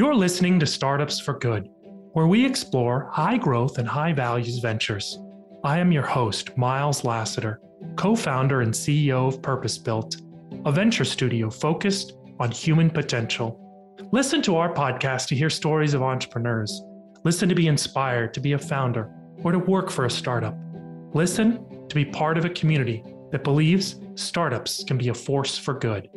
You're listening to Startups for Good, where we explore high growth and high values ventures. I am your host, Miles Lasater, co founder and CEO of Purpose Built, a venture studio focused on human potential. Listen to our podcast to hear stories of entrepreneurs. Listen to be inspired to be a founder or to work for a startup. Listen to be part of a community that believes startups can be a force for good.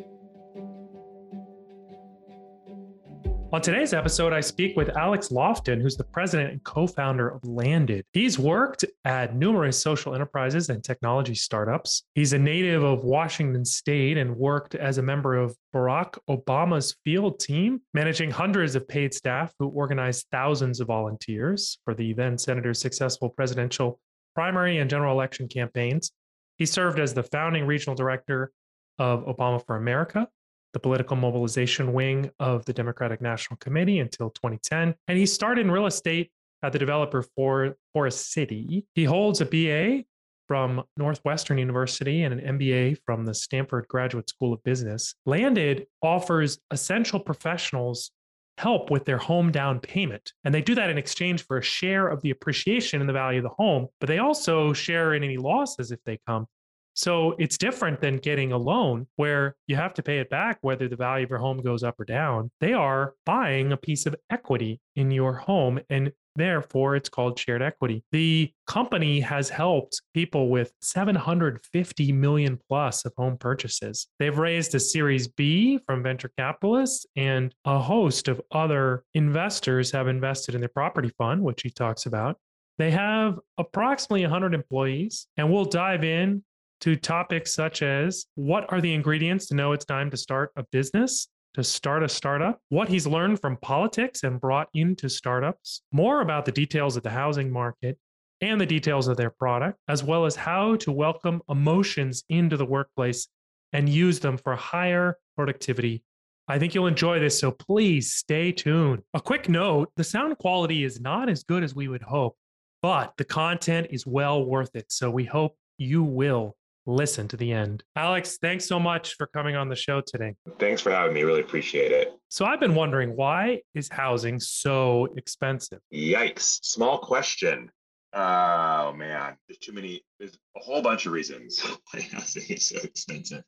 On today's episode, I speak with Alex Lofton, who's the president and co founder of Landed. He's worked at numerous social enterprises and technology startups. He's a native of Washington State and worked as a member of Barack Obama's field team, managing hundreds of paid staff who organized thousands of volunteers for the then senator's successful presidential primary and general election campaigns. He served as the founding regional director of Obama for America the political mobilization wing of the Democratic National Committee until 2010. And he started in real estate at the developer for Forest City. He holds a BA from Northwestern University and an MBA from the Stanford Graduate School of Business. Landed offers essential professionals help with their home down payment. And they do that in exchange for a share of the appreciation in the value of the home, but they also share in any losses if they come. So it's different than getting a loan where you have to pay it back whether the value of your home goes up or down. They are buying a piece of equity in your home and Therefore, it's called shared equity. The company has helped people with 750 million plus of home purchases. They've raised a Series B from venture capitalists, and a host of other investors have invested in their property fund, which he talks about. They have approximately 100 employees, and we'll dive in to topics such as what are the ingredients to know it's time to start a business, to start a startup, what he's learned from politics and brought into startups, more about the details of the housing market and the details of their product, as well as how to welcome emotions into the workplace and use them for higher productivity. I think you'll enjoy this, so please stay tuned. A quick note the sound quality is not as good as we would hope, but the content is well worth it. So we hope you will listen to the end. Alex, thanks so much for coming on the show today. Thanks for having me. Really appreciate it. So, I've been wondering why is housing so expensive? Yikes. Small question. Oh man, there's too many. There's a whole bunch of reasons why housing is so expensive.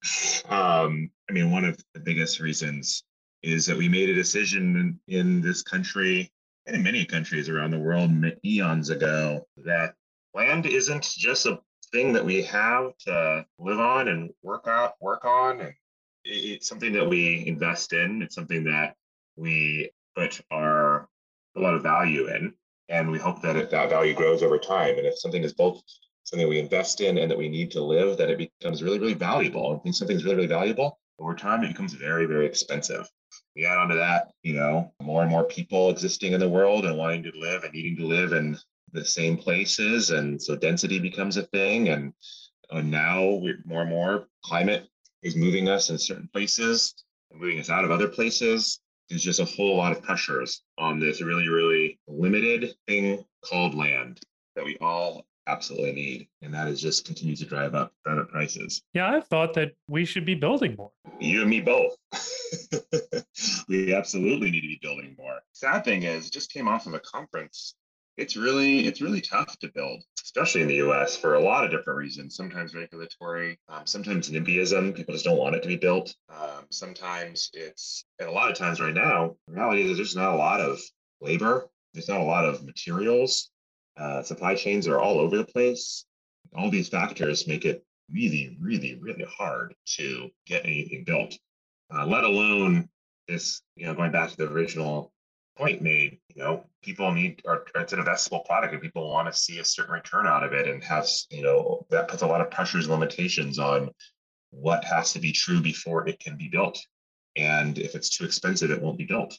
Um, I mean, one of the biggest reasons is that we made a decision in, in this country and in many countries around the world eons ago that land isn't just a thing that we have to live on and work out, work on. And it's something that we invest in. It's something that we put our a lot of value in, and we hope that it, that value grows over time. And if something is both something we invest in and that we need to live, that it becomes really, really valuable. And if something's really, really valuable over time, it becomes very, very expensive. We add on to that, you know, more and more people existing in the world and wanting to live and needing to live in the same places, and so density becomes a thing. And uh, now more and more climate is moving us in certain places and moving us out of other places. There's just a whole lot of pressures on this really, really limited thing called land that we all absolutely need. And that is just continues to drive up drive prices. Yeah, I thought that we should be building more. You and me both. we absolutely need to be building more. Sad thing is, just came off of a conference it's really it's really tough to build especially in the us for a lot of different reasons. Sometimes regulatory um, sometimes nimbyism people just don't want it to be built. Um, sometimes it's and a lot of times right now the reality is there's not a lot of labor there's not a lot of materials uh, supply chains are all over the place. All these factors make it really really really hard to get anything built uh, let alone this you know going back to the original point made. You know, people need, or it's an investable product, and people want to see a certain return out of it, and have you know that puts a lot of pressures and limitations on what has to be true before it can be built. And if it's too expensive, it won't be built.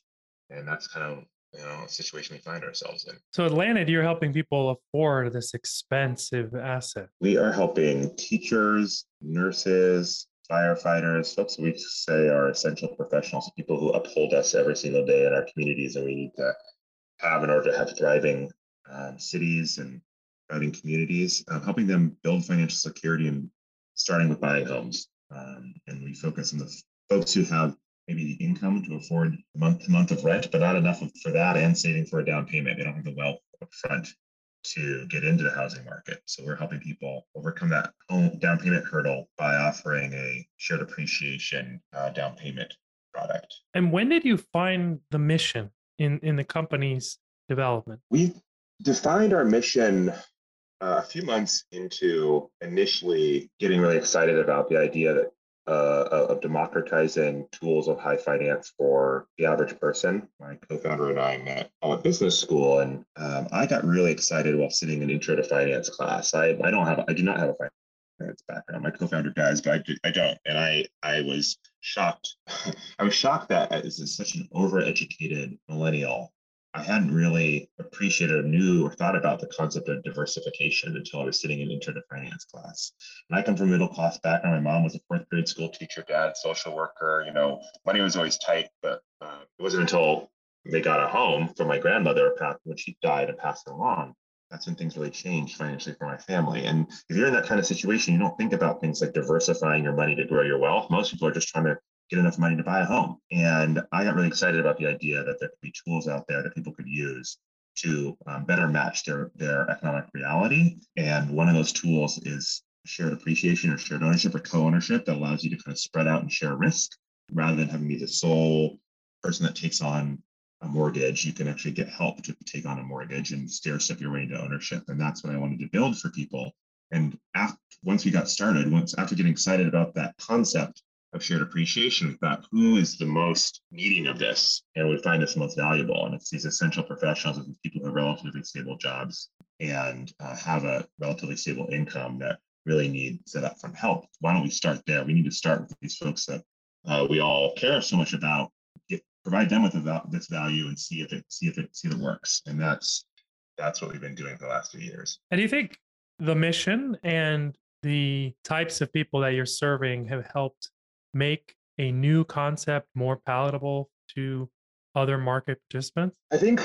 And that's kind of you know a situation we find ourselves in. So at Landed, you're helping people afford this expensive asset. We are helping teachers, nurses, firefighters, folks we say are essential professionals, people who uphold us every single day in our communities, and we need to have in order to have thriving um, cities and thriving communities, um, helping them build financial security and starting with buying homes. Um, and we focus on the folks who have maybe the income to afford month to month of rent, but not enough for that and saving for a down payment. They don't have the wealth up front to get into the housing market. So we're helping people overcome that home down payment hurdle by offering a shared appreciation uh, down payment product. And when did you find the mission in in the company's development? We defined our mission uh, a few months into initially getting really excited about the idea that uh, of democratizing tools of high finance for the average person. My co-founder and I met at business school, and um, I got really excited while sitting in intro to finance class. I, I don't have I do not have a finance background. My co-founder does, but I, do, I don't, and I I was shocked. I was shocked that as such an overeducated millennial I hadn't really appreciated or knew or thought about the concept of diversification until I was sitting in intro to finance class. And I come from middle class background. My mom was a fourth grade school teacher, dad, social worker. You know, money was always tight, but uh, it wasn't until they got a home from my grandmother when she died and passed along. That's when things really changed financially for my family. And if you're in that kind of situation, you don't think about things like diversifying your money to grow your wealth. Most people are just trying to get enough money to buy a home. And I got really excited about the idea that there could be tools out there that people could use to um, better match their, their economic reality. And one of those tools is shared appreciation or shared ownership or co-ownership that allows you to kind of spread out and share risk rather than having to be the sole person that takes on a mortgage. You can actually get help to take on a mortgage and stair step your way into ownership. And that's what I wanted to build for people. And after, once we got started, once after getting excited about that concept, of shared appreciation. We thought, who is the most needing of this? And we find this most valuable. And it's these essential professionals, these people who have relatively stable jobs and uh, have a relatively stable income that really need set up upfront help. Why don't we start there? We need to start with these folks that uh, we all care so much about. Get, provide them with this value and see if it see if it see if it works. And that's that's what we've been doing for the last few years. And do you think the mission and the types of people that you're serving have helped make a new concept more palatable to other market participants? I think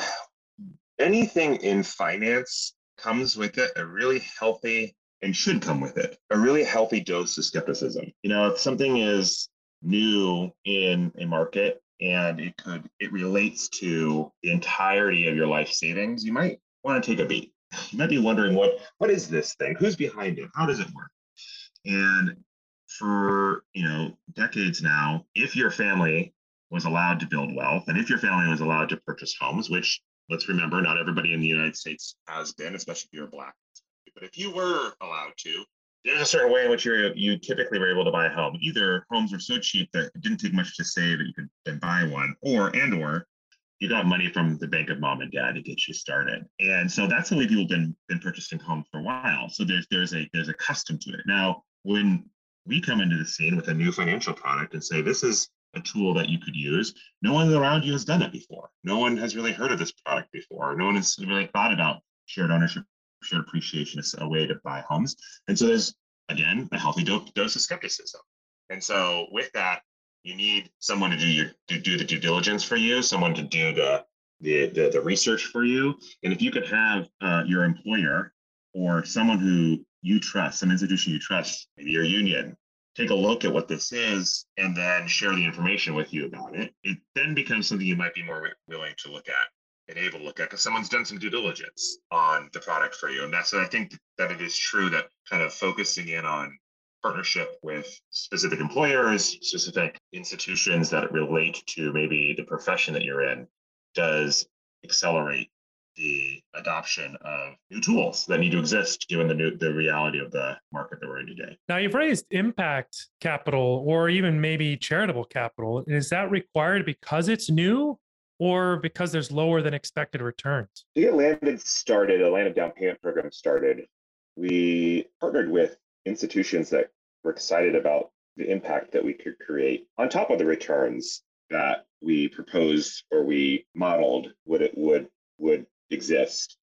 anything in finance comes with it a really healthy and should come with it a really healthy dose of skepticism. You know, if something is new in a market and it could it relates to the entirety of your life savings, you might want to take a beat. You might be wondering what what is this thing? Who's behind it? How does it work? And for you know decades now if your family was allowed to build wealth and if your family was allowed to purchase homes which let's remember not everybody in the united states has been especially if you're black. But if you were allowed to there's a certain way in which you you typically were able to buy a home. Either homes were so cheap that it didn't take much to save that you could then buy one or and or you got money from the bank of mom and dad to get you started. And so that's the way people have been been purchasing homes for a while. So there's there's a there's a custom to it. Now when we come into the scene with a new financial product and say, this is a tool that you could use. No one around you has done it before. No one has really heard of this product before. No one has really thought about shared ownership, shared appreciation as a way to buy homes. And so there's, again, a healthy dose of skepticism. And so with that, you need someone to do your to do the due diligence for you, someone to do the the, the, the research for you. And if you could have uh, your employer or someone who you trust, some institution you trust, maybe your union, take a look at what this is and then share the information with you about it, it then becomes something you might be more willing to look at and able to look at because someone's done some due diligence on the product for you. And that's I think that it is true that kind of focusing in on partnership with specific employers, specific institutions that relate to maybe the profession that you're in does accelerate the adoption of new tools that need to exist given the new the reality of the market that we're in today. Now you've raised impact capital or even maybe charitable capital. Is that required because it's new or because there's lower than expected returns? To get Landed started, a landed down payment program started, we partnered with institutions that were excited about the impact that we could create on top of the returns that we proposed or we modeled what it would would exist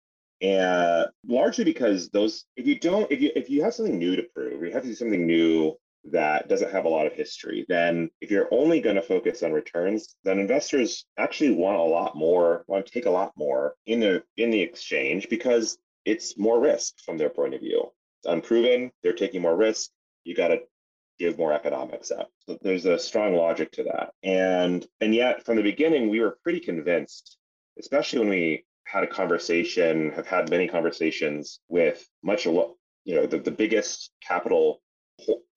and largely because those if you don't if you if you have something new to prove you have to do something new that doesn't have a lot of history then if you're only going to focus on returns then investors actually want a lot more want to take a lot more in the in the exchange because it's more risk from their point of view it's unproven they're taking more risk you got to give more economics up. So there's a strong logic to that. And and yet from the beginning we were pretty convinced, especially when we had a conversation, have had many conversations with much of what, you know the, the biggest capital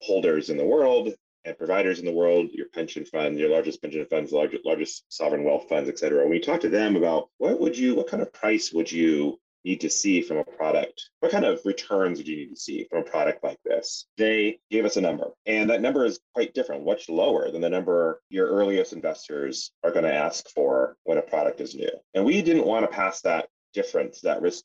holders in the world and providers in the world, your pension fund, your largest pension funds, largest, largest sovereign wealth funds, et cetera. When you talk to them about what would you, what kind of price would you need to see from a product? What kind of returns would you need to see from a product like this? They gave us a number, and that number is quite different, much lower than the number your earliest investors are going to ask for when a product is new. And we didn't want to pass that difference, that risk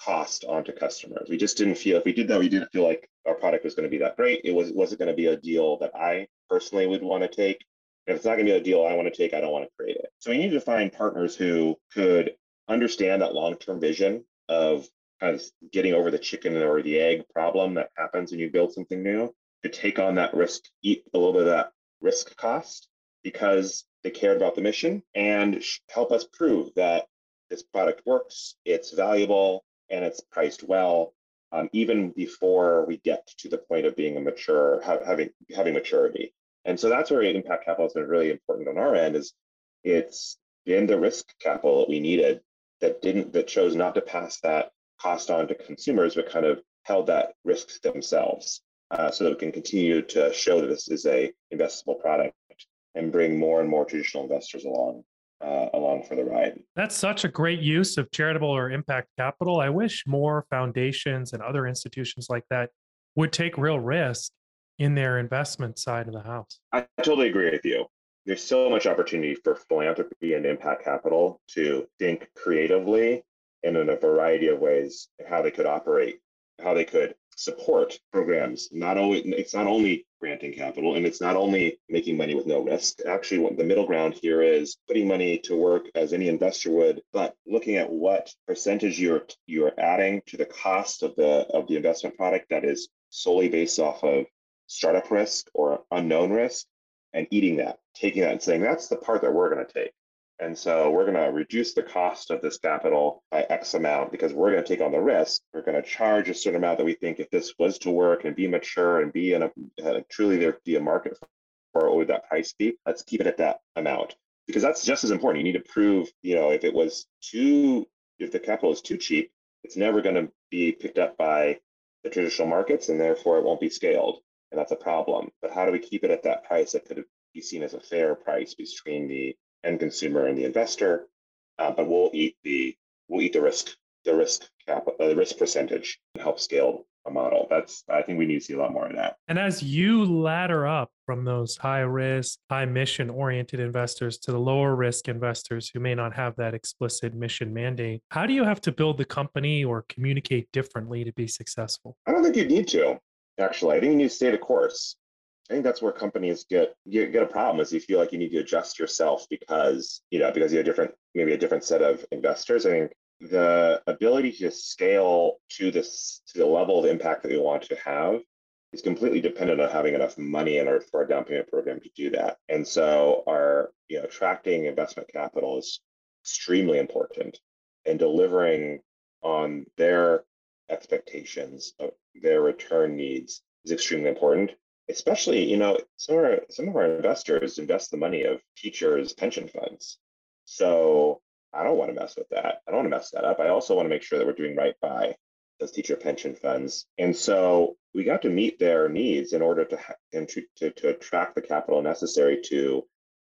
cost onto customers. We just didn't feel if we did that, we didn't feel like our product was going to be that great. It was wasn't going to be a deal that I personally would want to take. If it's not going to be a deal I want to take, I don't want to create it. So we need to find partners who could understand that long-term vision of kind of getting over the chicken or the egg problem that happens when you build something new, to take on that risk, eat a little bit of that risk cost because they cared about the mission and help us prove that this product works, it's valuable, and it's priced well, um, even before we get to the point of being a mature, having having maturity. And so that's where impact capital has been really important on our end. Is it's been the risk capital that we needed that didn't that chose not to pass that cost on to consumers, but kind of held that risk themselves, uh, so that we can continue to show that this is a investable product and bring more and more traditional investors along uh, along for the ride. That's such a great use of charitable or impact capital. I wish more foundations and other institutions like that would take real risk in their investment side of the house. I totally agree with you. There's so much opportunity for philanthropy and impact capital to think creatively and in a variety of ways how they could operate, how they could support programs. Not only it's not only granting capital and it's not only making money with no risk. Actually, what the middle ground here is putting money to work as any investor would, but looking at what percentage you're you're adding to the cost of the of the investment product that is solely based off of startup risk or unknown risk and eating that, taking that and saying that's the part that we're going to take. And so we're going to reduce the cost of this capital by X amount because we're going to take on the risk. We're going to charge a certain amount that we think if this was to work and be mature and be in a truly there be a market for what would that price be? Let's keep it at that amount because that's just as important. You need to prove, you know, if it was too, if the capital is too cheap, it's never going to be picked up by the traditional markets and therefore it won't be scaled. And that's a problem. But how do we keep it at that price that could be seen as a fair price between the end consumer and the investor, uh, but we'll eat the we'll eat the risk the risk cap uh, the risk percentage and help scale a model. That's I think we need to see a lot more of that. And as you ladder up from those high risk, high mission oriented investors to the lower risk investors who may not have that explicit mission mandate, how do you have to build the company or communicate differently to be successful? I don't think you need to. Actually, I think you need to stay the course. I think that's where companies get get, get a problem is you feel like you need to adjust yourself because you know because you have different maybe a different set of investors. I think the ability to scale to this to the level of impact that we want to have is completely dependent on having enough money in order for our down payment program to do that. And so our you know attracting investment capital is extremely important and delivering on their expectations of their return needs is extremely important especially you know some of our some of our investors invest the money of teachers pension funds. So i don't want to mess with that. I don't want to mess that up. I also want to make sure that we're doing right by those teacher pension funds. And so we got to meet their needs in order to ha- and to, to, to attract the capital necessary to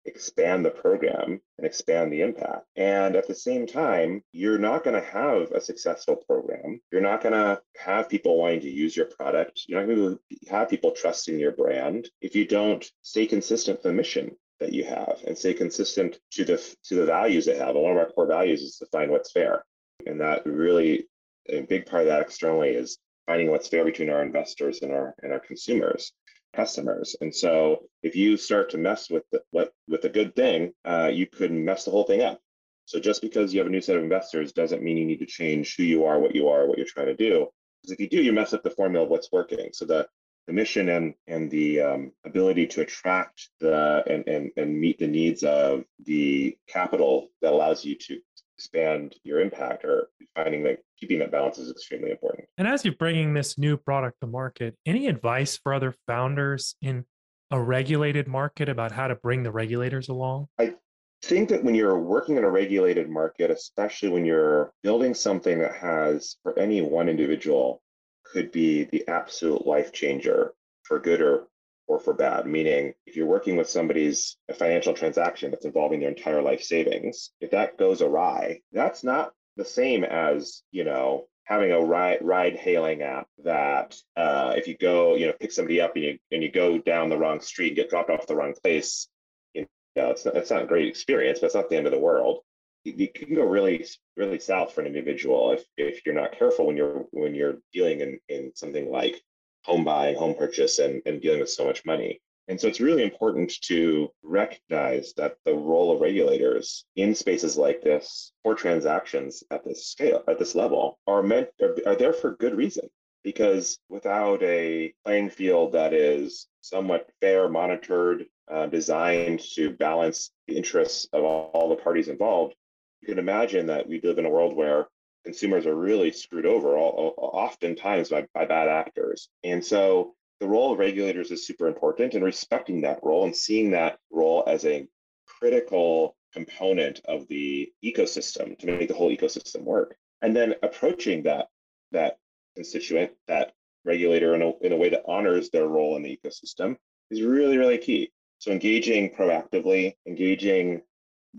expand the program and expand the impact. And at the same time, you're not going to have a successful program. You're not going to have people wanting to use your product. You're not going to have people trusting your brand if you don't stay consistent with the mission that you have and stay consistent to the to the values they have. And one of our core values is to find what's fair. And that really a big part of that externally is finding what's fair between our investors and our and our consumers customers. And so if you start to mess with the, what with a good thing, uh, you could mess the whole thing up. So just because you have a new set of investors doesn't mean you need to change who you are, what you are, what you're trying to do. Because if you do, you mess up the formula of what's working. So the the mission and and the um, ability to attract the and, and and meet the needs of the capital that allows you to expand your impact or finding that keeping that balance is extremely important. And as you're bringing this new product to market, any advice for other founders in a regulated market about how to bring the regulators along? I think that when you're working in a regulated market, especially when you're building something that has, for any one individual, could be the absolute life changer for good or or for bad. Meaning, if you're working with somebody's a financial transaction that's involving their entire life savings, if that goes awry, that's not the same as you know having a ride ride hailing app that uh, if you go you know pick somebody up and you and you go down the wrong street and get dropped off the wrong place you know it's not, it's not a great experience but it's not the end of the world you can go really really south for an individual if if you're not careful when you're when you're dealing in in something like home buying home purchase and, and dealing with so much money and so it's really important to recognize that the role of regulators in spaces like this for transactions at this scale, at this level, are meant are, are there for good reason. Because without a playing field that is somewhat fair, monitored, uh, designed to balance the interests of all, all the parties involved, you can imagine that we live in a world where consumers are really screwed over, all, oftentimes by, by bad actors. And so the role of regulators is super important and respecting that role and seeing that role as a critical component of the ecosystem to make the whole ecosystem work and then approaching that that constituent that regulator in a, in a way that honors their role in the ecosystem is really really key so engaging proactively engaging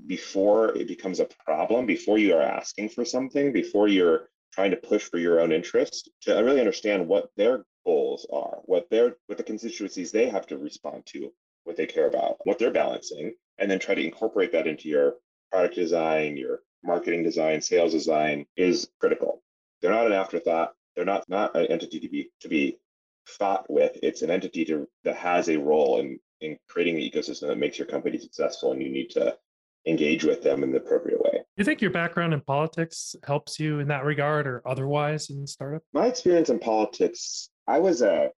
before it becomes a problem before you are asking for something before you're trying to push for your own interest to really understand what their goals are, what their what the constituencies they have to respond to, what they care about, what they're balancing, and then try to incorporate that into your product design, your marketing design, sales design is critical. They're not an afterthought. They're not not an entity to be to be fought with. It's an entity to, that has a role in in creating the ecosystem that makes your company successful, and you need to engage with them in the appropriate way. Do you think your background in politics helps you in that regard or otherwise in startup? My experience in politics, I was a,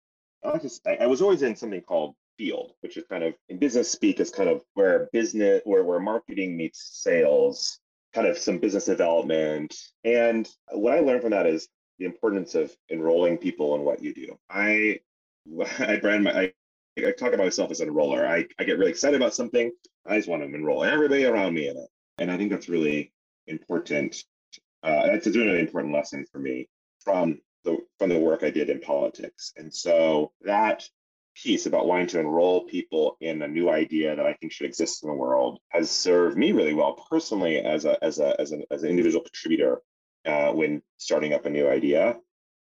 I, just, I was always in something called field, which is kind of in business speak is kind of where business, where where marketing meets sales, kind of some business development. And what I learned from that is the importance of enrolling people in what you do. I I brand my I, I talk about myself as an enroller. I, I get really excited about something. I just want to enroll everybody around me in it. And I think that's really important. Uh, that's a really important lesson for me from the from the work I did in politics. And so that piece about wanting to enroll people in a new idea that I think should exist in the world has served me really well personally as a as a as an as an individual contributor uh, when starting up a new idea.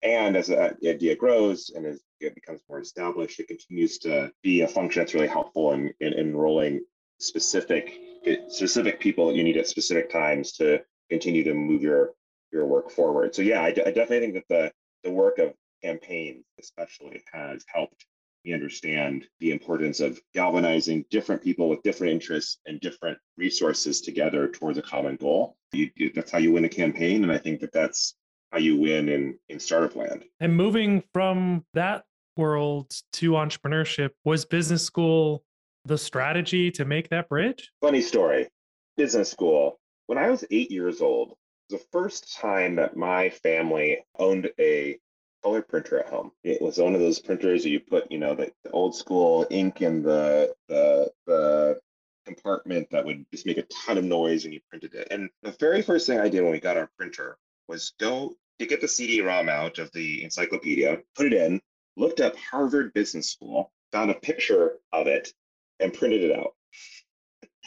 And as the idea grows and as it becomes more established, it continues to be a function that's really helpful in, in enrolling specific specific people that you need at specific times to continue to move your your work forward. So yeah, I, I definitely think that the the work of campaigns especially has helped me understand the importance of galvanizing different people with different interests and different resources together towards a common goal. You, that's how you win a campaign, and I think that that's how you win in in startup land. And moving from that world to entrepreneurship was business school the strategy to make that bridge? Funny story. Business school. When I was eight years old, the first time that my family owned a color printer at home. It was one of those printers that you put, you know, the, the old school ink in the the the compartment that would just make a ton of noise when you printed it. And the very first thing I did when we got our printer was go to get the CD-ROM out of the encyclopedia, put it in, looked up Harvard Business School, found a picture of it, and printed it out.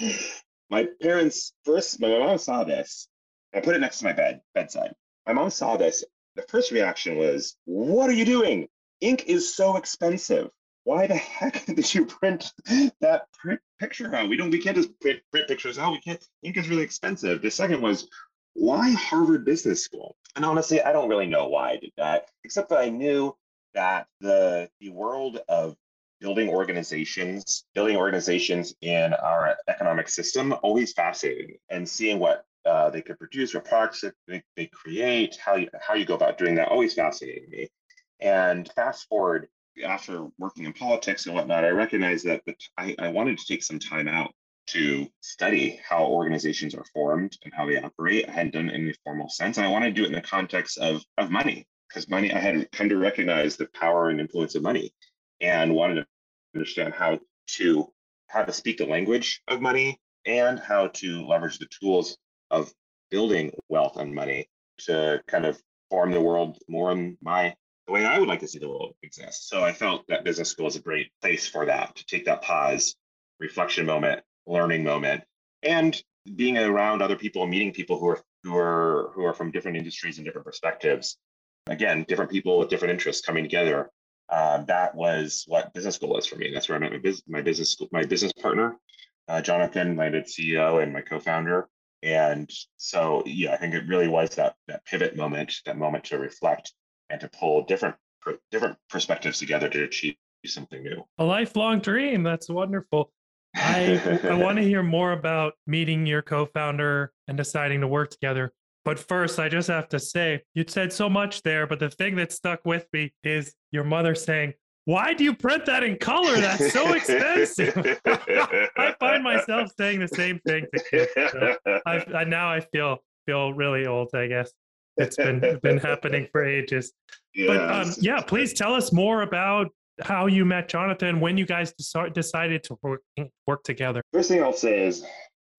my parents first, my mom saw this. I put it next to my bed, bedside. My mom saw this. The first reaction was, What are you doing? Ink is so expensive. Why the heck did you print that print picture out? We don't we can't just print, print pictures out. We can't ink is really expensive. The second was, why Harvard Business School? And honestly, I don't really know why I did that, except that I knew that the the world of building organizations, building organizations in our economic system, always fascinating. And seeing what uh, they could produce, what products that they, they create, how you, how you go about doing that, always fascinated me. And fast forward after working in politics and whatnot, I recognized that I, I wanted to take some time out to study how organizations are formed and how they operate. I hadn't done it in a formal sense. And I wanted to do it in the context of, of money, because money, I had come to recognize the power and influence of money and wanted to understand how to how to speak the language of money and how to leverage the tools of building wealth and money to kind of form the world more in my the way I would like to see the world exist. So I felt that business school is a great place for that to take that pause, reflection moment, learning moment, and being around other people, meeting people who are who are who are from different industries and different perspectives. Again, different people with different interests coming together. Um, that was what business school was for me. That's where I met my business my business school, my business partner, uh, Jonathan, my CEO and my co-founder. And so, yeah, I think it really was that that pivot moment, that moment to reflect and to pull different different perspectives together to achieve something new. A lifelong dream. That's wonderful. I I want to hear more about meeting your co-founder and deciding to work together. But first, I just have to say, you said so much there, but the thing that stuck with me is your mother saying, "Why do you print that in color? That's so expensive." I find myself saying the same thing to kids. So I, I now I feel feel really old. I guess it's been been happening for ages. Yes. But um, yeah, please tell us more about how you met Jonathan, when you guys decided to work, work together. First thing I'll say is,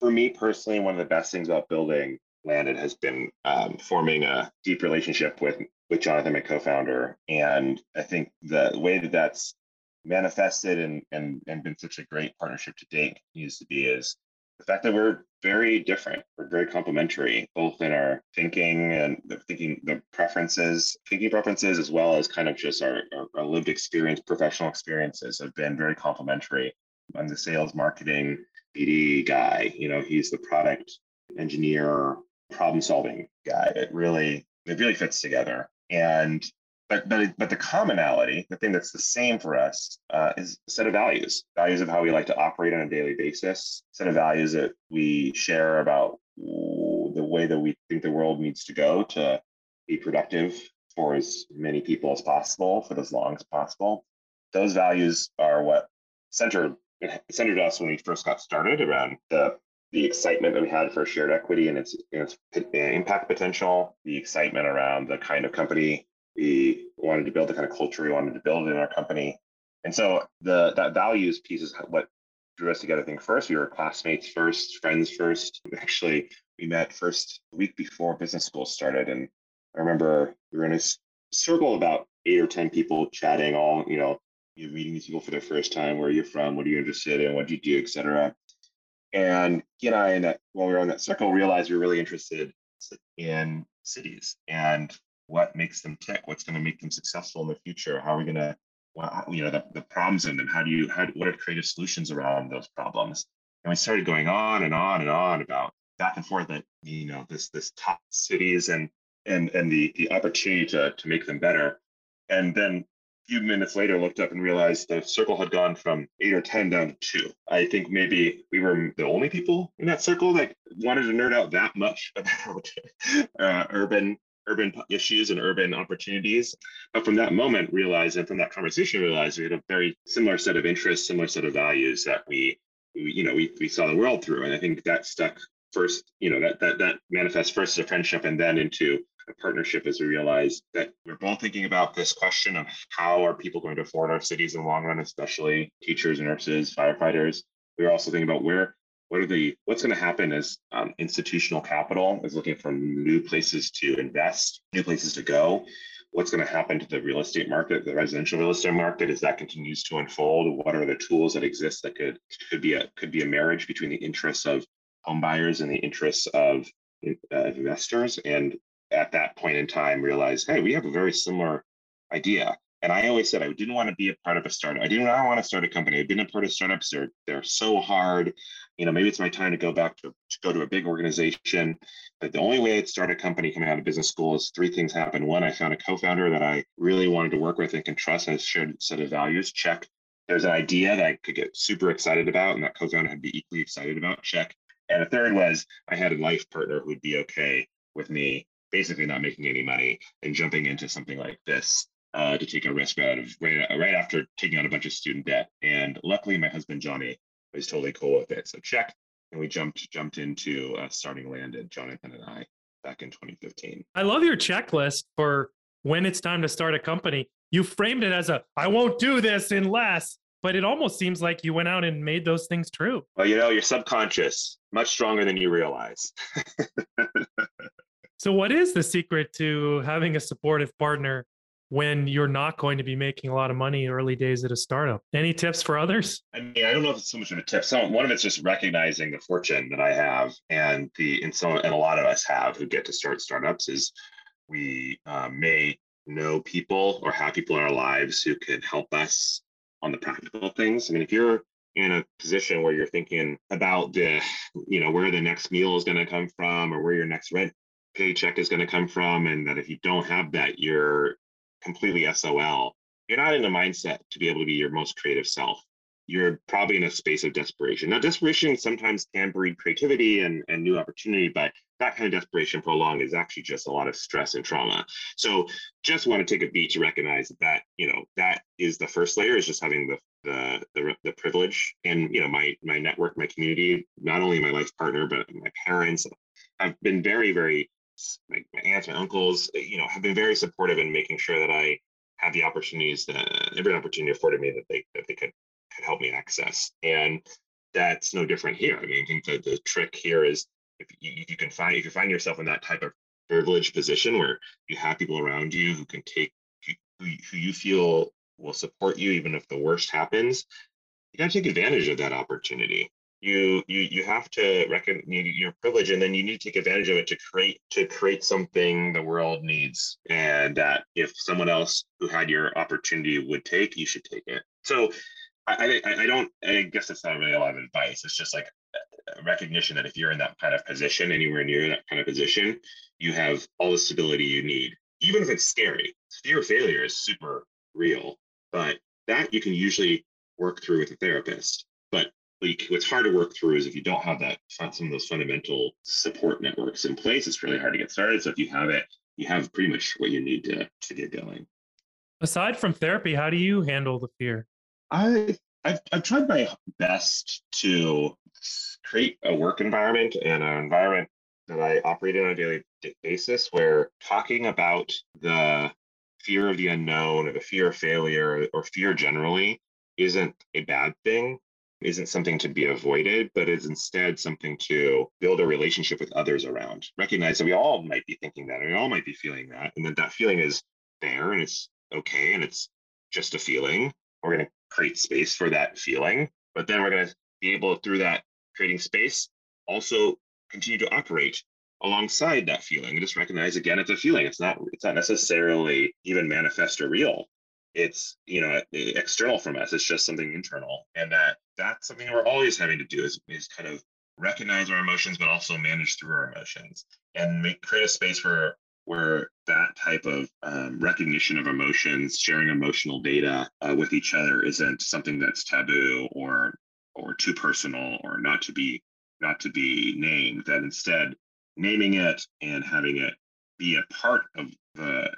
for me personally, one of the best things about building Landed has been um, forming a deep relationship with with Jonathan, my co-founder, and I think the way that that's manifested and and and been such a great partnership to date needs to be is the fact that we're very different. We're very complementary, both in our thinking and the thinking, the preferences, thinking preferences, as well as kind of just our, our, our lived experience, professional experiences have been very complementary. I'm the sales, marketing, BD guy. You know, he's the product engineer, problem solving guy. It really, it really fits together. And but but but the commonality, the thing that's the same for us, uh, is a set of values, values of how we like to operate on a daily basis, set of values that we share about the way that we think the world needs to go to be productive for as many people as possible for as long as possible. Those values are what centered centered us when we first got started around the the excitement that we had for shared equity and its, its impact potential, the excitement around the kind of company we wanted to build the kind of culture we wanted to build in our company. And so the that values piece is what drew us together. I think first we were classmates first, friends first. Actually, we met first week before business school started, and I remember we were in a circle about eight or ten people chatting, all you know, you're meeting these people for the first time. Where are you from? What are you interested in? What do you do, etc. And he and I, in that while we were in that circle, realized we were really interested in cities and what makes them tick what's going to make them successful in the future how are we going to well, you know the, the problems in them how do you how what are creative solutions around those problems? And we started going on and on and on about back and forth that you know this this top cities and and and the the opportunity to to make them better. And then a few minutes later looked up and realized the circle had gone from eight or ten down to two. I think maybe we were the only people in that circle that wanted to nerd out that much about uh, urban urban issues and urban opportunities. But from that moment, realized and from that conversation, realized we had a very similar set of interests, similar set of values that we, we you know, we, we saw the world through. And I think that stuck first, you know, that that that manifests first as a friendship and then into a partnership as we realized that we're both thinking about this question of how are people going to afford our cities in the long run, especially teachers, nurses, firefighters. We are also thinking about where what are the what's going to happen is um, institutional capital is looking for new places to invest new places to go what's going to happen to the real estate market the residential real estate market as that continues to unfold what are the tools that exist that could could be a could be a marriage between the interests of home buyers and the interests of uh, investors and at that point in time realize hey we have a very similar idea and I always said I didn't want to be a part of a startup. I didn't want to start a company. I've been a part of startups. They're they're so hard. You know, maybe it's my time to go back to, to go to a big organization. But the only way I'd start a company coming out of business school is three things happened. One, I found a co-founder that I really wanted to work with and can trust and shared set of values. Check. There's an idea that I could get super excited about, and that co-founder would be equally excited about. Check. And the third was I had a life partner who would be okay with me basically not making any money and jumping into something like this uh, to take a risk out of right, right after taking out a bunch of student debt. And luckily, my husband Johnny was totally cool with it. So check. And we jumped jumped into uh, starting landed, Jonathan and I, back in 2015. I love your checklist for when it's time to start a company. You framed it as a I won't do this unless, but it almost seems like you went out and made those things true. Well, you know, your subconscious much stronger than you realize. so, what is the secret to having a supportive partner when you're not going to be making a lot of money early days at a startup. Any tips for others? I mean, I don't know if it's so much of a tip. Some one of it's just recognizing the fortune that I have and the and some and a lot of us have who get to start startups is we uh, may know people or have people in our lives who can help us on the practical things. I mean, if you're in a position where you're thinking about the, you know, where the next meal is going to come from or where your next rent paycheck is going to come from, and that if you don't have that, you're completely SOL, you're not in the mindset to be able to be your most creative self. You're probably in a space of desperation. Now, desperation sometimes can breed creativity and, and new opportunity, but that kind of desperation for long is actually just a lot of stress and trauma. So just want to take a beat to recognize that, that you know, that is the first layer is just having the the, the, the privilege and you know my my network my community not only my life partner but my parents have been very very my, my aunts, my uncles, eh, you know, have been very supportive in making sure that I have the opportunities that every opportunity afforded me that they that they could could help me access. And that's no different here. I mean, I think the, the trick here is if you, you can find if you find yourself in that type of privileged position where you have people around you who can take who, who you feel will support you even if the worst happens, you got to take advantage of that opportunity you you you have to recognize your privilege and then you need to take advantage of it to create to create something the world needs and that if someone else who had your opportunity would take you should take it. So i i, I don't i guess it's not really a lot of advice. It's just like recognition that if you're in that kind of position anywhere near that kind of position you have all the stability you need. Even if it's scary fear of failure is super real but that you can usually work through with a therapist. But what's hard to work through is if you don't have that some of those fundamental support networks in place, it's really hard to get started. So if you have it, you have pretty much what you need to to get going. Aside from therapy, how do you handle the fear? I I've, I've tried my best to create a work environment and an environment that I operate in on a daily basis where talking about the fear of the unknown or the fear of failure or fear generally isn't a bad thing isn't something to be avoided, but is instead something to build a relationship with others around. Recognize that we all might be thinking that, and we all might be feeling that, and that that feeling is there and it's okay and it's just a feeling. We're going to create space for that feeling, but then we're going to be able through that creating space also continue to operate alongside that feeling and just recognize again it's a feeling it's not it's not necessarily even manifest or real it's you know external from us it's just something internal and that that's something we're always having to do is, is kind of recognize our emotions but also manage through our emotions and make create a space where where that type of um, recognition of emotions sharing emotional data uh, with each other isn't something that's taboo or or too personal or not to be not to be named that instead naming it and having it be a part of uh,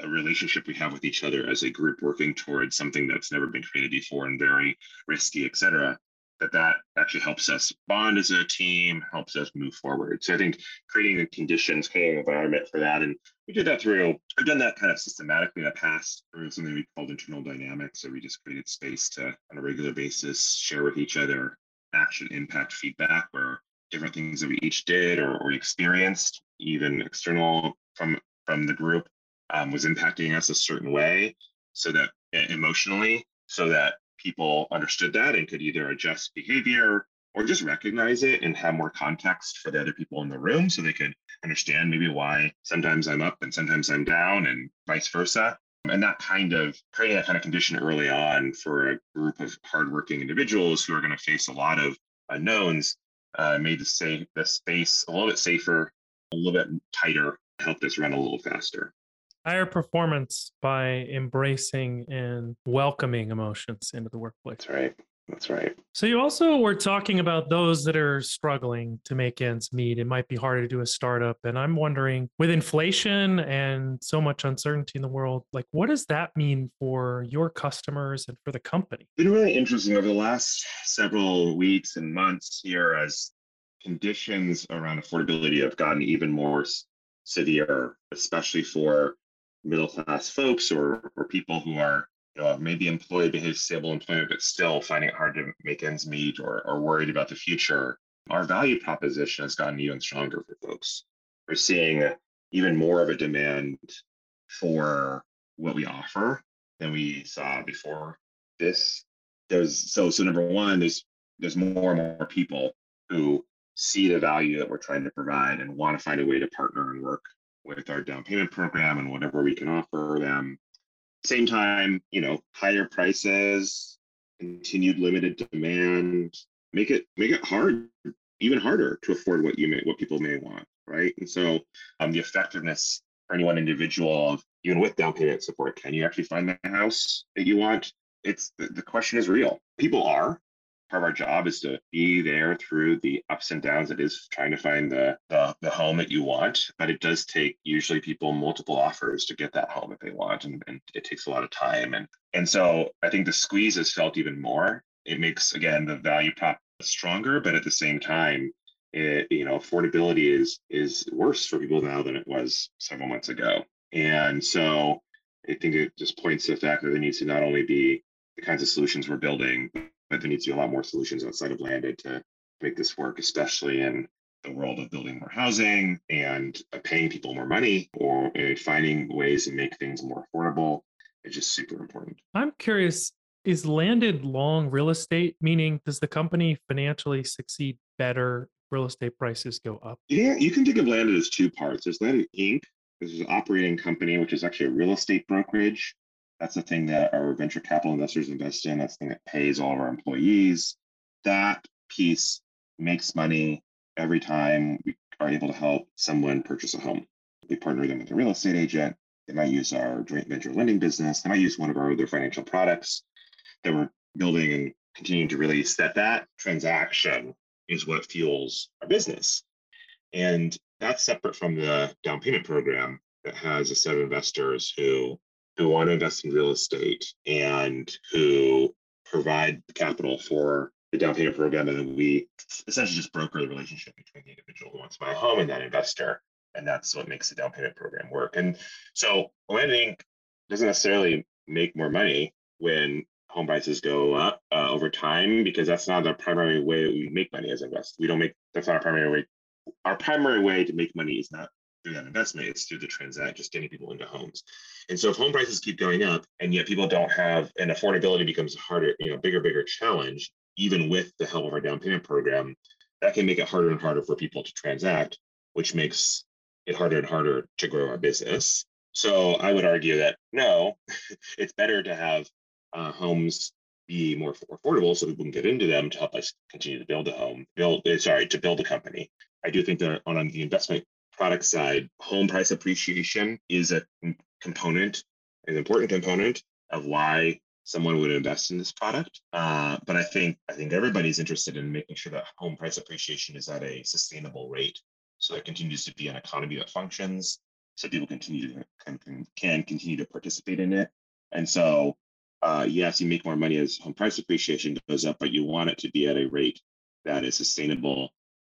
a relationship we have with each other as a group working towards something that's never been created before and very risky, et cetera, that that actually helps us bond as a team, helps us move forward. So I think creating the conditions, creating an environment for that, and we did that through. I've done that kind of systematically in the past through something we called internal dynamics. So we just created space to, on a regular basis, share with each other action, impact, feedback, where different things that we each did or, or experienced, even external from from the group, um, was impacting us a certain way, so that emotionally, so that people understood that and could either adjust behavior or just recognize it and have more context for the other people in the room, so they could understand maybe why sometimes I'm up and sometimes I'm down, and vice versa. And that kind of creating that kind of condition early on for a group of hardworking individuals who are going to face a lot of unknowns uh, made the, safe, the space a little bit safer, a little bit tighter, helped us run a little faster. Higher performance by embracing and welcoming emotions into the workplace. That's right. That's right. So you also were talking about those that are struggling to make ends meet. It might be harder to do a startup. And I'm wondering with inflation and so much uncertainty in the world, like what does that mean for your customers and for the company? It's been really interesting over the last several weeks and months here as conditions around affordability have gotten even more severe, especially for middle class folks or, or people who are you know, maybe employed but have stable employment, but still finding it hard to make ends meet or, or worried about the future. Our value proposition has gotten even stronger for folks. We're seeing even more of a demand for what we offer than we saw before this. There's so so number one, there's there's more and more people who see the value that we're trying to provide and want to find a way to partner and work with our down payment program and whatever we can offer them. Same time, you know, higher prices, continued limited demand, make it make it hard, even harder to afford what you may what people may want, right? And so um, the effectiveness for any one individual, of even with down payment support, can you actually find the house that you want? It's the, the question is real. People are, part of our job is to be there through the ups and downs. It is trying to find the, the, the home that you want, but it does take usually people multiple offers to get that home that they want, and, and it takes a lot of time. And and so I think the squeeze is felt even more. It makes again the value prop stronger, but at the same time, it, you know, affordability is is worse for people now than it was several months ago. And so I think it just points to the fact that there needs to not only be the kinds of solutions we're building, but there needs to be a lot more solutions outside of landed to make this work, especially in the world of building more housing and uh, paying people more money or uh, finding ways to make things more affordable. It's just super important. I'm curious is landed long real estate, meaning does the company financially succeed better real estate prices go up? Yeah, you can think of landed as two parts. There's landed Inc., this is an operating company, which is actually a real estate brokerage that's the thing that our venture capital investors invest in. That's the thing that pays all of our employees. That piece makes money every time we are able to help someone purchase a home. We partner them with a real estate agent. They might use our joint venture lending business. They might use one of our other financial products that we're building and continuing to release. That that transaction is what fuels our business, and that's separate from the down payment program that has a set of investors who who want to invest in real estate and who provide capital for the down payment program. And then we essentially just broker the relationship between the individual who wants to buy a home and that investor. And that's what makes the down payment program work. And so Landed doesn't necessarily make more money when home prices go up uh, over time because that's not the primary way we make money as investors. We don't make that's not our primary way. Our primary way to make money is not through that investment, it's through the transact, just getting people into homes. And so if home prices keep going up and yet people don't have, and affordability becomes a harder, you know, bigger, bigger challenge, even with the help of our down payment program, that can make it harder and harder for people to transact, which makes it harder and harder to grow our business. So I would argue that no, it's better to have uh, homes be more affordable so people can get into them to help us continue to build a home, build, uh, sorry, to build a company. I do think that on the investment product side, home price appreciation is a component, an important component of why someone would invest in this product. Uh, but I think I think everybody's interested in making sure that home price appreciation is at a sustainable rate, so it continues to be an economy that functions, so people continue to can, can continue to participate in it. And so, uh, yes, you make more money as home price appreciation goes up, but you want it to be at a rate that is sustainable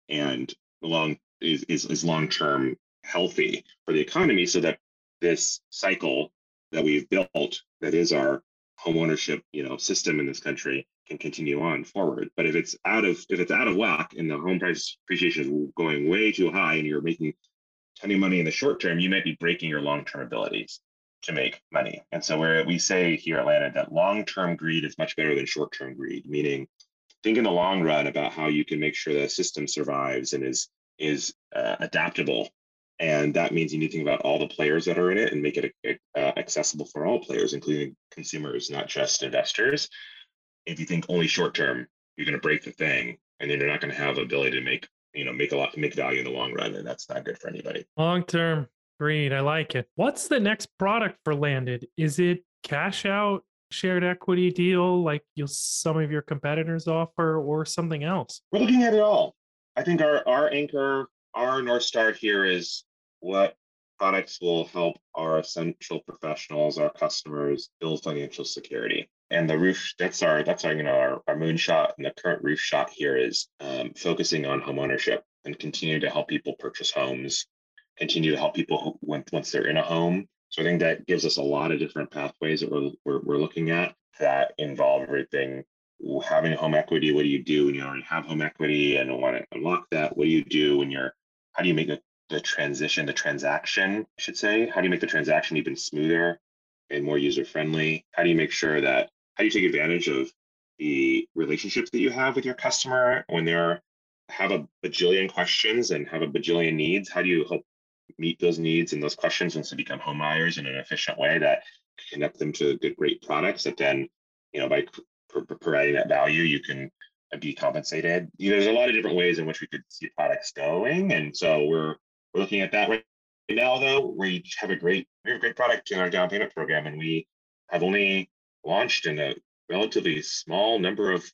and long is, is, is long term healthy for the economy so that this cycle that we've built that is our home ownership you know system in this country can continue on forward. But if it's out of if it's out of whack and the home price appreciation is going way too high and you're making ton of money in the short term you might be breaking your long-term abilities to make money. And so where we say here at Landed that long-term greed is much better than short-term greed meaning think in the long run about how you can make sure a system survives and is is uh, adaptable. And that means you need to think about all the players that are in it and make it uh, accessible for all players, including consumers, not just investors. If you think only short term, you're going to break the thing, and then you're not going to have the ability to make you know make a lot make value in the long run, and that's not good for anybody. Long term greed, I like it. What's the next product for Landed? Is it cash out shared equity deal like you some of your competitors offer or something else? We're looking at it all. I think our, our anchor, our North Star here is what products will help our essential professionals, our customers build financial security. And the roof, that's our, that's our, you know, our, our moonshot and the current roof shot here is um, focusing on home ownership and continue to help people purchase homes, continue to help people who, once they're in a home. So I think that gives us a lot of different pathways that we're, we're, we're looking at that involve everything having home equity. What do you do when you already have home equity and want to unlock that? What do you do when you're, how do you make the, the transition, the transaction, I should say? How do you make the transaction even smoother and more user friendly? How do you make sure that, how do you take advantage of the relationships that you have with your customer when they're have a bajillion questions and have a bajillion needs? How do you help meet those needs and those questions once they become home buyers in an efficient way that connect them to good, great products that then, you know, by providing that value, you can be compensated. You know, there's a lot of different ways in which we could see products going, and so we're we're looking at that right now. Though we have a great we have a great product in our down payment program, and we have only launched in a relatively small number of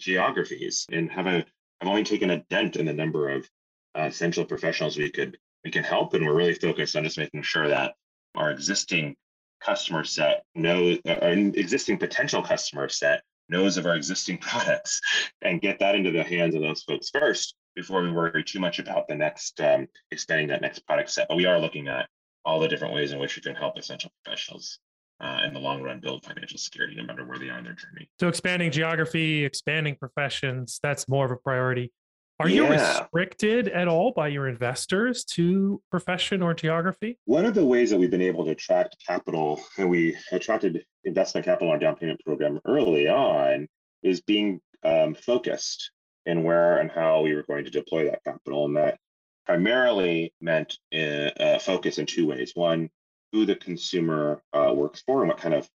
geographies, and have a have only taken a dent in the number of uh, essential professionals we could we can help, and we're really focused on just making sure that our existing customer set knows, uh, our existing potential customer set knows of our existing products, and get that into the hands of those folks first before we worry too much about the next um, expanding that next product set. But we are looking at all the different ways in which we can help essential professionals uh, in the long run build financial security no matter where they are in their journey. So expanding geography, expanding professions, that's more of a priority. Are yeah. you restricted at all by your investors to profession or geography? One of the ways that we've been able to attract capital, and we attracted investment capital on our down payment program early on, is being um, focused in where and how we were going to deploy that capital. And that primarily meant uh, uh focus in two ways. One, who the consumer uh, works for and what kind of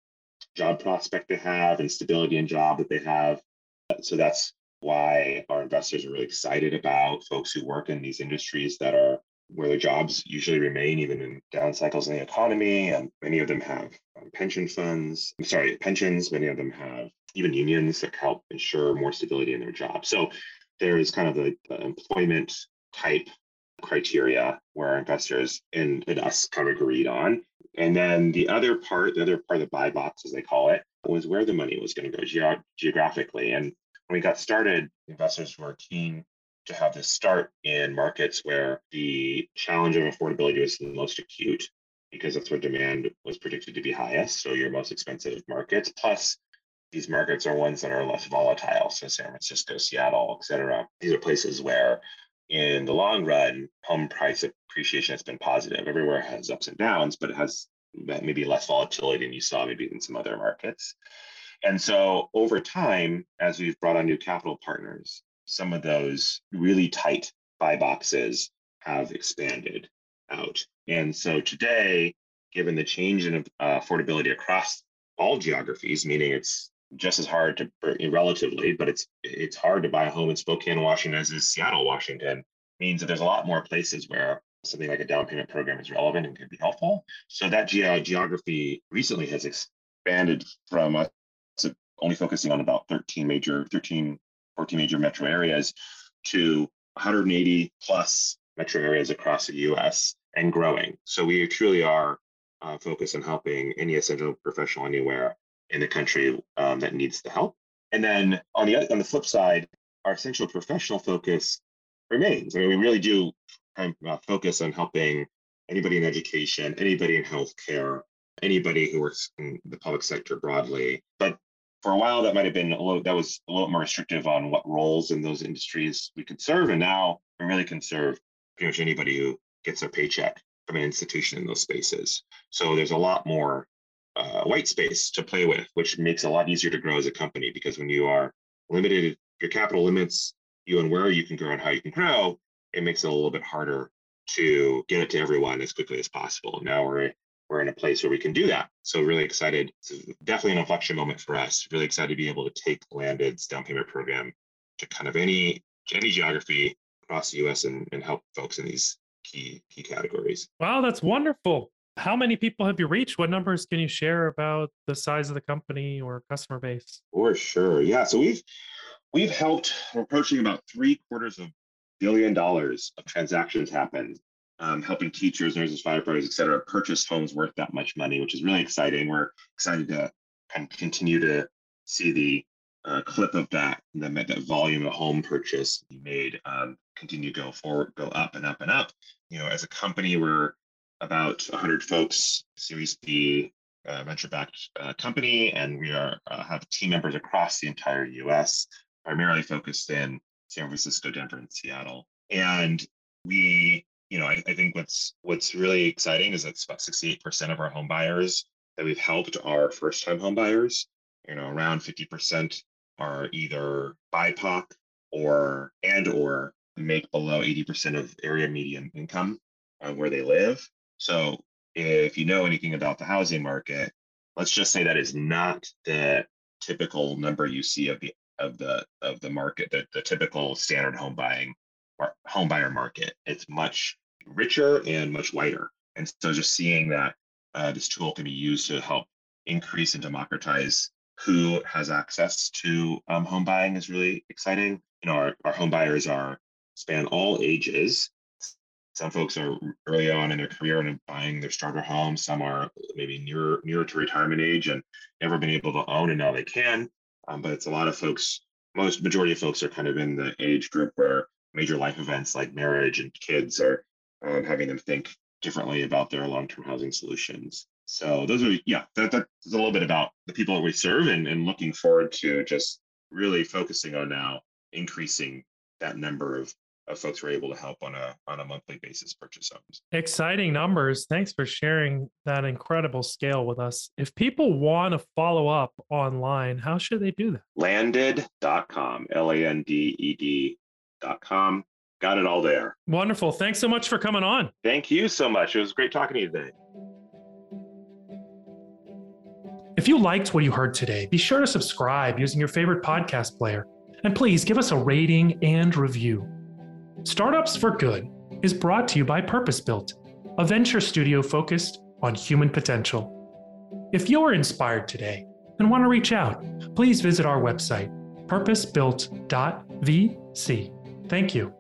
job prospect they have and stability in job that they have. So that's why our investors are really excited about folks who work in these industries that are where their jobs usually remain even in down cycles in the economy. And many of them have um, pension funds, I'm sorry, pensions. Many of them have even unions that help ensure more stability in their job. So there is kind of the, the employment type criteria where our investors and, and us kind of agreed on. And then the other part, the other part of the buy box, as they call it, was where the money was going to go ge- geographically. And when we got started, investors were keen to have this start in markets where the challenge of affordability was the most acute because that's where demand was predicted to be highest. So your most expensive markets. Plus, these markets are ones that are less volatile. So San Francisco, Seattle, et cetera. These are places where in the long run, home price appreciation has been positive. Everywhere has ups and downs, but it has maybe less volatility than you saw maybe in some other markets. And so over time, as we've brought on new capital partners, some of those really tight buy boxes have expanded out. And so today, given the change in uh, affordability across all geographies, meaning it's just as hard to relatively, but it's it's hard to buy a home in Spokane, Washington as is Seattle, Washington, means that there's a lot more places where something like a down payment program is relevant and can be helpful. So that ge- geography recently has expanded from us only focusing on about 13 major, 13, 14 major metro areas to 180 plus metro areas across the US and growing. So we truly are uh, focused on helping any essential professional anywhere in the country um, that needs the help. And then on the on the flip side, our essential professional focus remains. I mean, we really do kind of, uh, focus on helping anybody in education, anybody in healthcare, anybody who works in the public sector broadly. But for a while that might have been a little that was a little more restrictive on what roles in those industries we could serve and now we really can serve pretty much anybody who gets a paycheck from an institution in those spaces so there's a lot more uh, white space to play with which makes it a lot easier to grow as a company because when you are limited your capital limits you and where you can grow and how you can grow it makes it a little bit harder to get it to everyone as quickly as possible now we're we're in a place where we can do that. So really excited. It's definitely an inflection moment for us. Really excited to be able to take Landed's down payment program to kind of any any geography across the U.S. and, and help folks in these key key categories. Wow, that's wonderful. How many people have you reached? What numbers can you share about the size of the company or customer base? For sure. Yeah. So we've we've helped we're approaching about three quarters of billion dollars of transactions happen, um, helping teachers, nurses, firefighters, et cetera, purchase homes worth that much money, which is really exciting. We're excited to kind of continue to see the uh, clip of that, the, that volume of home purchase you made um, continue to go forward, go up and up and up. You know, as a company, we're about 100 folks, Series B uh, venture-backed uh, company, and we are uh, have team members across the entire U.S., primarily focused in San Francisco, Denver, and Seattle. And we, you know, I, I think what's what's really exciting is that about 68% of our home buyers that we've helped are first-time home buyers. You know, around 50% are either BIPOC or and or make below 80% of area median income uh, where they live. So if you know anything about the housing market, let's just say that is not the typical number you see of the of the of the market, the, the typical standard home buying home buyer market. It's much richer and much wider. And so just seeing that uh, this tool can be used to help increase and democratize who has access to um, home buying is really exciting. You know, our, our home buyers are span all ages. Some folks are early on in their career and buying their starter home. Some are maybe nearer nearer to retirement age and never been able to own, and now they can. Um, but it's a lot of folks. Most majority of folks are kind of in the age group where major life events like marriage and kids are um, having them think differently about their long-term housing solutions. So those are yeah, that, that's a little bit about the people that we serve and, and looking forward to just really focusing on now increasing that number of of folks we're able to help on a on a monthly basis purchase homes. Exciting numbers. Thanks for sharing that incredible scale with us. If people want to follow up online, how should they do that? Landed.com, L-A-N-D-E-D.com. Got it all there. Wonderful. Thanks so much for coming on. Thank you so much. It was great talking to you today. If you liked what you heard today, be sure to subscribe using your favorite podcast player. And please give us a rating and review. Startups for Good is brought to you by Purpose Built, a venture studio focused on human potential. If you're inspired today and want to reach out, please visit our website, purposebuilt.vc. Thank you.